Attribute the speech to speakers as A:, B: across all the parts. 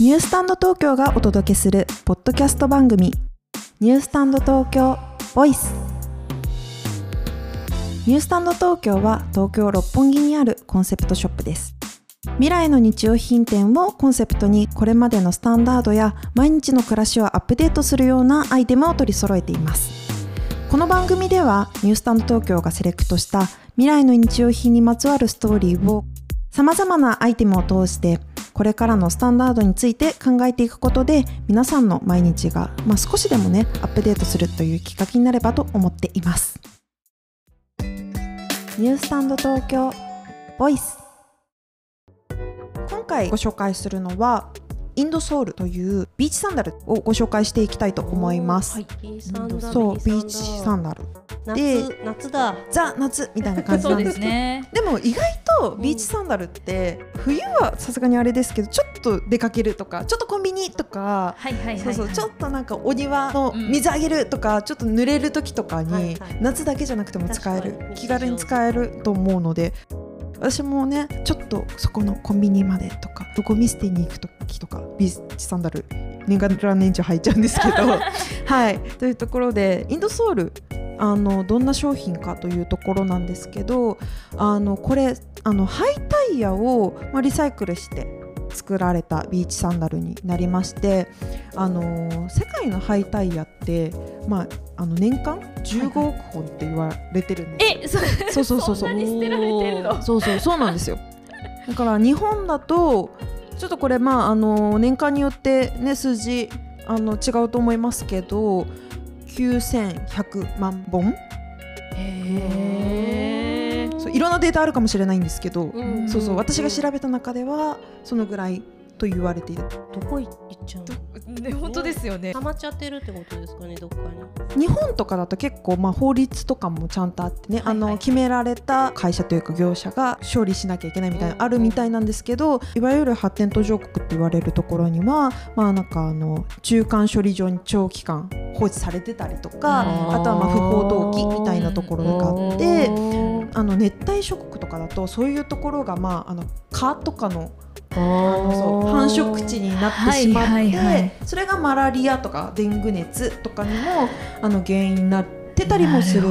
A: ニュースタンド東京がお届けするポッドキャスト番組ニュースタンド東京ボイス。ニュースタンド東京は東京六本木にあるコンセプトショップです。未来の日用品店をコンセプトにこれまでのスタンダードや毎日の暮らしをアップデートするようなアイテムを取り揃えています。この番組ではニュースタンド東京がセレクトした未来の日用品にまつわるストーリーをさまざまなアイテムを通してこれからのスタンダードについて考えていくことで皆さんの毎日が、まあ、少しでもねアップデートするというきっかけになればと思っていますニュースタンド東京ボイス今回ご紹介するのはインドソウルというビーチサンダルをご紹介していきたいと思います。
B: はい、
A: そう、ビーチサンダル。で
B: 夏夏だ。
A: ザ夏みたいな感じなんですけど。
C: ね。
A: でも意外とビーチサンダルって冬はさすがにあれですけどちょっと出かけるとかちょっとコンビニとかちょっとなんかお庭の水あげるとか、ちょっと濡れる時とかに、夏だけじゃなくても使える気軽に使えると思うので私もねちょっとそこのコンビニまでとかゴミ捨てに行く時とかビーチサンダル年がら年中履いちゃうんですけど。はい。というところでインドソウルあのどんな商品かというところなんですけどあのこれあのハイタイヤを、まあ、リサイクルして作られたビーチサンダルになりまして、あのー世界のハイタイヤって、まあ、あの年間15億本って言われてるんですよ。
C: え、そ
A: そうそうそうそう。
C: そんなに捨てられてるの？
A: そうそうそうなんですよ。だから日本だとちょっとこれまああの年間によってね数字あの違うと思いますけど9100万本？
C: へー。
A: そういろんなデータあるかもしれないんですけど、
B: うん。
A: そうそう私が調べた中ではそのぐらいと言われている
B: どこ行っちゃうの？
C: ね本当ですよね。
B: 溜まっちゃってるってことですかね、どっかに。
A: 日本とかだと結構まあ法律とかもちゃんとあってね、
C: はいはいはい
A: あの決められた会社というか業者が処理しなきゃいけないみたいな、
B: うん
A: あるみたいなんですけどいわゆる発展途上国って言われるところにはまあなんかあの中間処理場に長期間放置されてたりとか
C: うん
A: あとはまあ不法投棄みたいなところがあって。
B: うん
A: あの熱帯諸国とかだとそういうところが、まあ、あの蚊とかの
B: あ
A: そう繁殖地になってしまって、
C: はいはいはい
A: それがマラリアとかデング熱とかにもあの原因になってたりもする。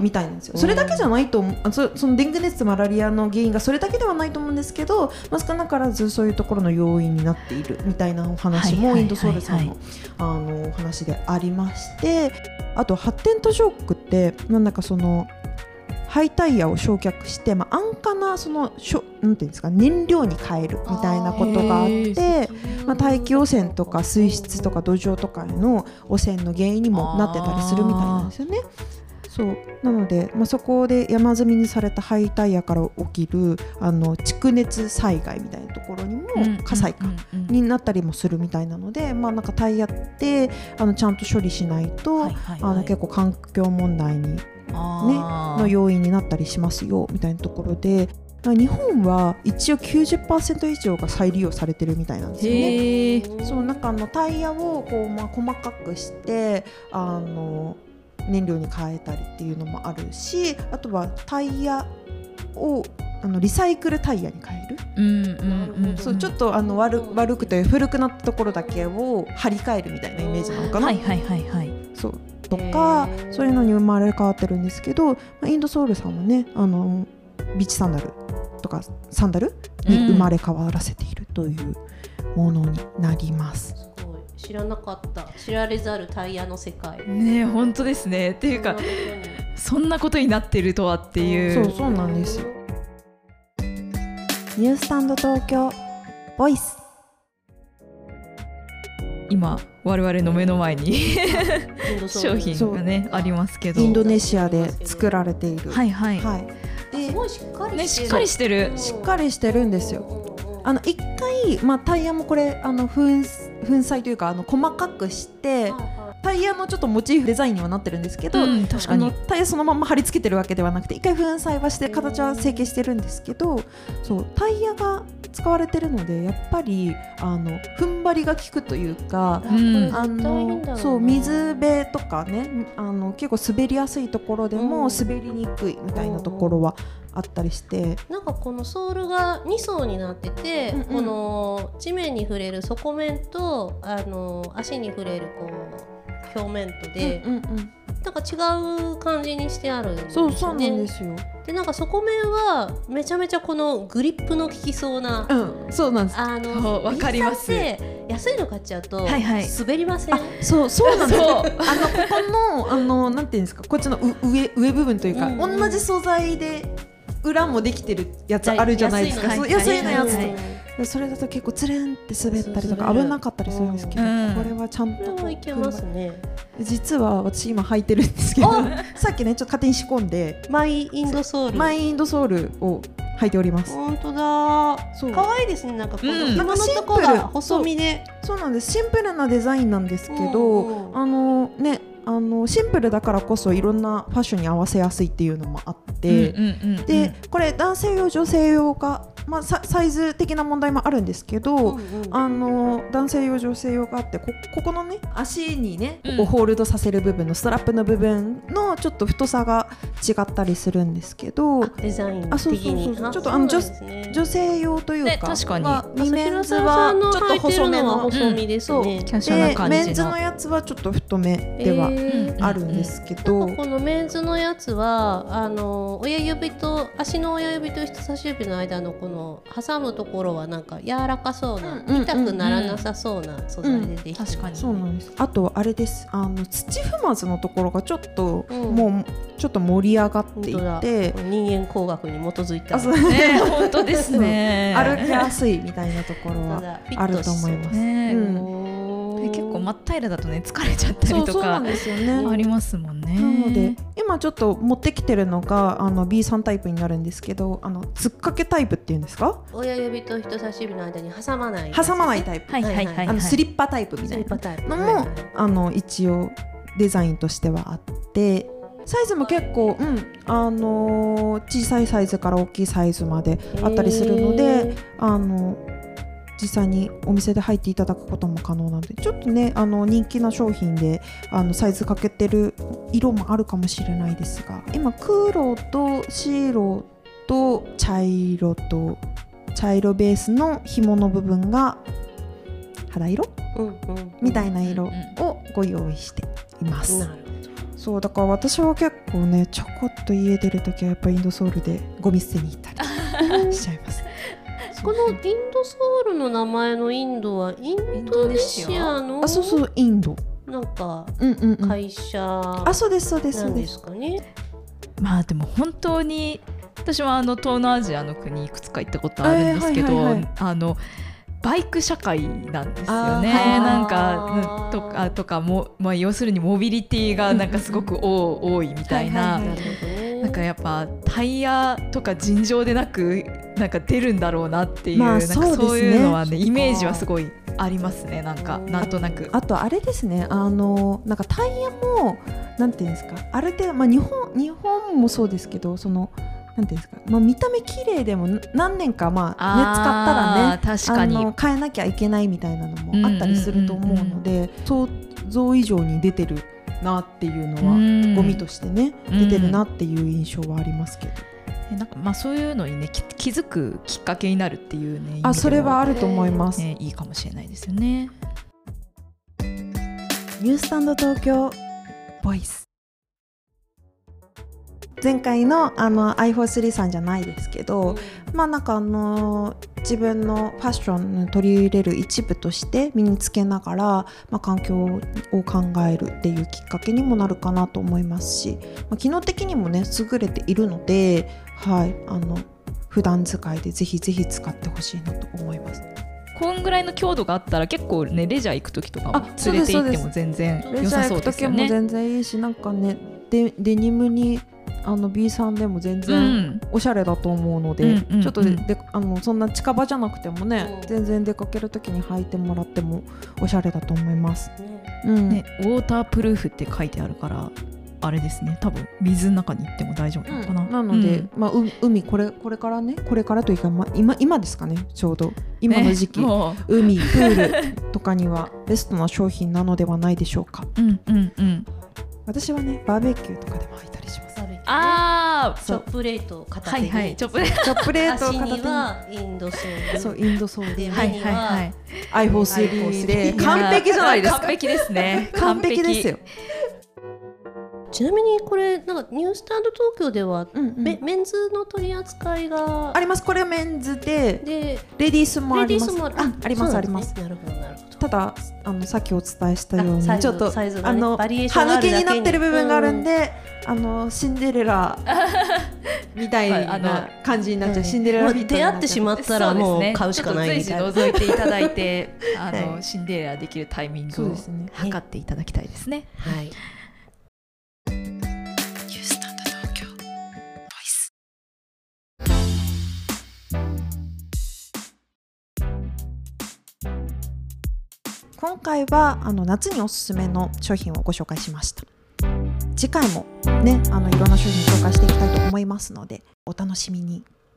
A: みたいなんですよ。
B: うん
A: それだけじゃないとそそのデング熱とマラリアの原因がそれだけではないと思うんですけど、まあ、少なからずそういうところの要因になっているみたいなお話もインドソウルさんのあのお話でありましてあと発展途上国ってなんだかそのハイタイヤを焼却して、まあ、安価なそのしょなんていうんですか燃料に変えるみたいなことがあって。まあ、大気汚染とか水質とか土壌とかへの汚染の原因にもなってたりするみたいなんですよね。そうなので、まあ、そこで山積みにされたハイタイヤから起きるあの蓄熱災害みたいなところにも火災か、になったりもするみたいなので、まあ、なんかタイヤってあのちゃんと処理しないと、
C: はいはいはい
A: あの結構環境問題にの要因になったりしますよみたいなところで日本は一応90%以上が再利用されてるみたいなんですよね。そうなんかあのタイヤをこう、まあ、細かくしてあの燃料に変えたりっていうのもあるしあとはタイヤをあのリサイクルタイヤに変える、
C: うん。
A: そうちょっとあの悪悪くて古くなったところだけを張り替えるみたいなイメージなのかな、
C: はいはいはいはい。
A: そうとかそういうのに生まれ変わってるんですけど、まあ、インドソウルさんはねあのビーチサンダルとかサンダルに生まれ変わらせているというものになります。
B: すごい知らなかった。知られざるタイヤの世界。
C: ねえ本当ですね。っていうかそんなことになってるとはっていう。
A: そうそうなんですよ。ニュースタンド東京ボイス
C: 今我々の目の前に商品がねありますけど。
A: インドネシアで作られている。
C: はいはい。
A: はい。で
B: すごいしっかり
C: ね
B: してる
C: しっかりしてる。
A: しっかりしてるんですよ。あの一回まあタイヤもこれあの粉粉砕というかあの細かくしてタイヤのちょっとモチーフデザインにはなってるんですけど、
C: うん確かに。
A: タイヤそのまま貼り付けてるわけではなくて一回粉砕はして形は成形してるんですけどそうタイヤが使われてるのでやっぱりあの踏ん張りが効くというか。
C: うん。
A: あのそう水辺とかねあの結構滑りやすいところでも
B: うん。
A: 滑りにくいみたいなところはあったりして、
B: なんかこのソールが2層になってて、
A: うんうん。
B: この地面に触れる底面とあの足に触れるこう表面とで、
A: うんうんうん
B: なんか違う感じにしてあるんですよね。
A: そうそうなんですよ。
B: でなんか底面はめちゃめちゃこのグリップの効きそうな。
A: うん、そうなんです。
B: あの
C: わかります
B: 安いの買っちゃうと
C: はいはい
B: 滑りません、
A: あ、そうそうなんです。あのここのあのなんていうんですか、こっちのう上上部分というか、
B: うんうん
A: 同じ素材で裏もできてるやつあるじゃないですか。安いのやつ
C: はいはい
A: と。それだと結構つれんって滑ったりとか危なかったりするんですけど、
C: うん
A: これはちゃん
B: こといけますね。
A: 実は私今履いてるんですけどさっきねちょっと勝手に仕込んで
B: マイインドソール。
A: マイインドソールを履いております
B: 本当だ。
A: そう
B: 可愛いですね。なんかこの
C: うん
B: 紐のとこが細身で。
A: そうなんですシンプルなデザインなんですけど、あのねあのシンプルだからこそいろんなファッションに合わせやすいっていうのもあって、
C: うんうんうんうん。
A: でこれ男性用女性用が、まあ、ササイズ的な問題もあるんですけど、
B: うんうん
A: あの男性用女性用があってこここのね足にね
C: うん
A: ここホールドさせる部分のストラップの部分のちょっと太さが違ったりするんですけど
B: デザイン
A: あそうそう。そうちょっとあの
B: ね。
A: 女性用というか、
C: ね確かに。
A: まあメンズ
B: さ
A: はちょっと細めの
B: 細身ですね。
C: キャシュアルな
A: で
C: 感じの。
A: メンズのやつはちょっと太めでは
B: えー
A: あるんですけ
B: な
A: ど、
B: このメンズのやつはあの親指と足の親指と人差し指の間のこの挟むところはなんか柔らかそうな、
A: うんうんうん
B: 痛くならなさそうな素材でできてる、
C: 確かに。
A: そうなんです。あとあれです。あの土踏まずのところがちょっと、
B: うん。
A: もうちょっと盛り上がっていて。
B: 人間工学に基づいた。
C: ね。本当ですね。
A: 歩きやすいみたいなところ
B: た
A: はあると思います。
C: ね。
A: うん
C: で結構真っ平らだとね疲れちゃったりとか。ありますもんね。
A: なので今ちょっと持ってきてるのがあの B3 タイプになるんですけどあのつっかけタイプっていうんですか？
B: 親指と人差し指の間に挟まない。
A: 挟まないタイプ、
C: はいはいはいはい。
A: あのスリッパタイプみたいな。のも、
B: はい。はい
A: あの一応デザインとしてはあってサイズも結構、うんあのー小さいサイズから大きいサイズまであったりするので、あの実際にお店で入っていただくことも可能なのでちょっとねあの人気な商品であのサイズかけてる色もあるかもしれないですが今黒と白と茶色と茶色ベースの紐の部分が肌色？
B: うんうん
A: みたいな色
C: うん
A: をご用意しています。そうだから私は結構ねちょこっと家出るときはやっぱインドソールでゴミ捨てに行ったり。
B: このインドソウルの名前のインドはインドネシアの
A: あそうそうインド。
B: なんか。会社
A: あそうですそうです
B: なんで
A: そうです。
B: すかね。
C: まあでも本当に私はあの東南アジアの国いくつか行ったことあるんですけど、
A: はいはいはいはい
C: あのバイク社会なんですよね。なんかとかとかもまあ要するにモビリティがなんかすごく多多いみたいな。
A: はいはい
B: なるほどね。
C: なんかやっぱタイヤとか尋常でなくなんか出るんだろうなっていう、
A: まあそうね。
C: そういうのはねイメージはすごいありますねなんかなんとなく。
A: あとあれですねあのなんかタイヤもなんていうんですかある程度まあ日本日本もそうですけどそのなんていうんですかまあ見た目綺麗でも何年かまあね使ったらね
C: 確かに。
A: 変えなきゃいけないみたいなのもあったりすると思うので想像以上に出てるなっていうのは、
C: うん。
A: ゴミとしてね
C: うん。
A: 出てるなっていう印象はありますけど、
C: えなんかまあそういうのにねき気づくきっかけになるっていうね
A: あそれはあ
C: る、
A: ると思います、
C: ね、いいかもしれないですよね。
A: ニュースタンド東京ボイス前回のあの i43 さんじゃないですけど、まあなんかあの自分のファッションに取り入れる一部として身につけながら、まあ、環境を考えるっていうきっかけにもなるかなと思いますし、まあ、機能的にもね優れているので、はい、あの普段使いでぜひぜひ使ってほしいなと思います。
C: こんぐらいの強度があったら結構ねレジャー行く時とかも連れて行って
A: ですそうです
C: も全然
A: レジャー
C: 良さそう
A: 行く時も。全然いいしなんかねデデニムにあの B さんでも全
C: う
A: 然
C: ん、
A: おしゃれだと思うので、
C: うんうんうん。
A: ちょっとでであのそんな近場じゃなくてもね、
B: う。ん
A: 全然出かける時に履いてもらってもおしゃれだと思います。
B: ね。
A: うん。
C: ね、ウォータープルーフって書いてあるからあれですね。多分水の中に行っても大丈夫なのかな、
A: なので、
C: うん。
A: まあ、う海これこれからねこれからというか、まあ、今今ですかねちょうど。今の時期、
C: ねも
A: 海プールとかにはベストな商品なのではないでしょうか。
C: ううんうんうん。
A: 私はねバーベキューとかでも履いたりします
B: ね
C: あ
B: チョップレートを片手に、
C: はいはいちょっとね
A: チョップレート片手に。
B: にはインドソール。
A: そうインドソール。で
B: で
C: はいはいはい。
A: i4 で。
C: いや
A: 完璧じゃないですか。
C: 完璧ですね。
A: 完璧ですよ、
B: ちなみにこれなんかニュースタンド東京では、
A: うんうん。
B: メメンズの取り扱いが
A: あります。これはメンズで
B: で
A: レディースもあ
B: レディ
A: ります
B: ースもある。
A: あありますあります。
B: なるほど
A: ただあのさっきお伝えしたようにちょっと
B: サイズがね
A: あの
B: バリエーションが
A: 歯抜け
B: に
A: になってる部分があるんで、あのシンデレラみたいな
C: の
A: 感じになっちゃう、
B: うん。
A: シンデレラ
B: 出会ってしまったらもう買うしかないみたいな。
C: ちょっと随時覗いていただいて あの、
B: は
C: シンデレラできるタイミングを測っていただきたいですね。
B: はい
A: 今回はあの夏におすすめの商品をご紹介しました。次回もねあのいろんな商品紹介していきたいと思いますのでお楽しみに。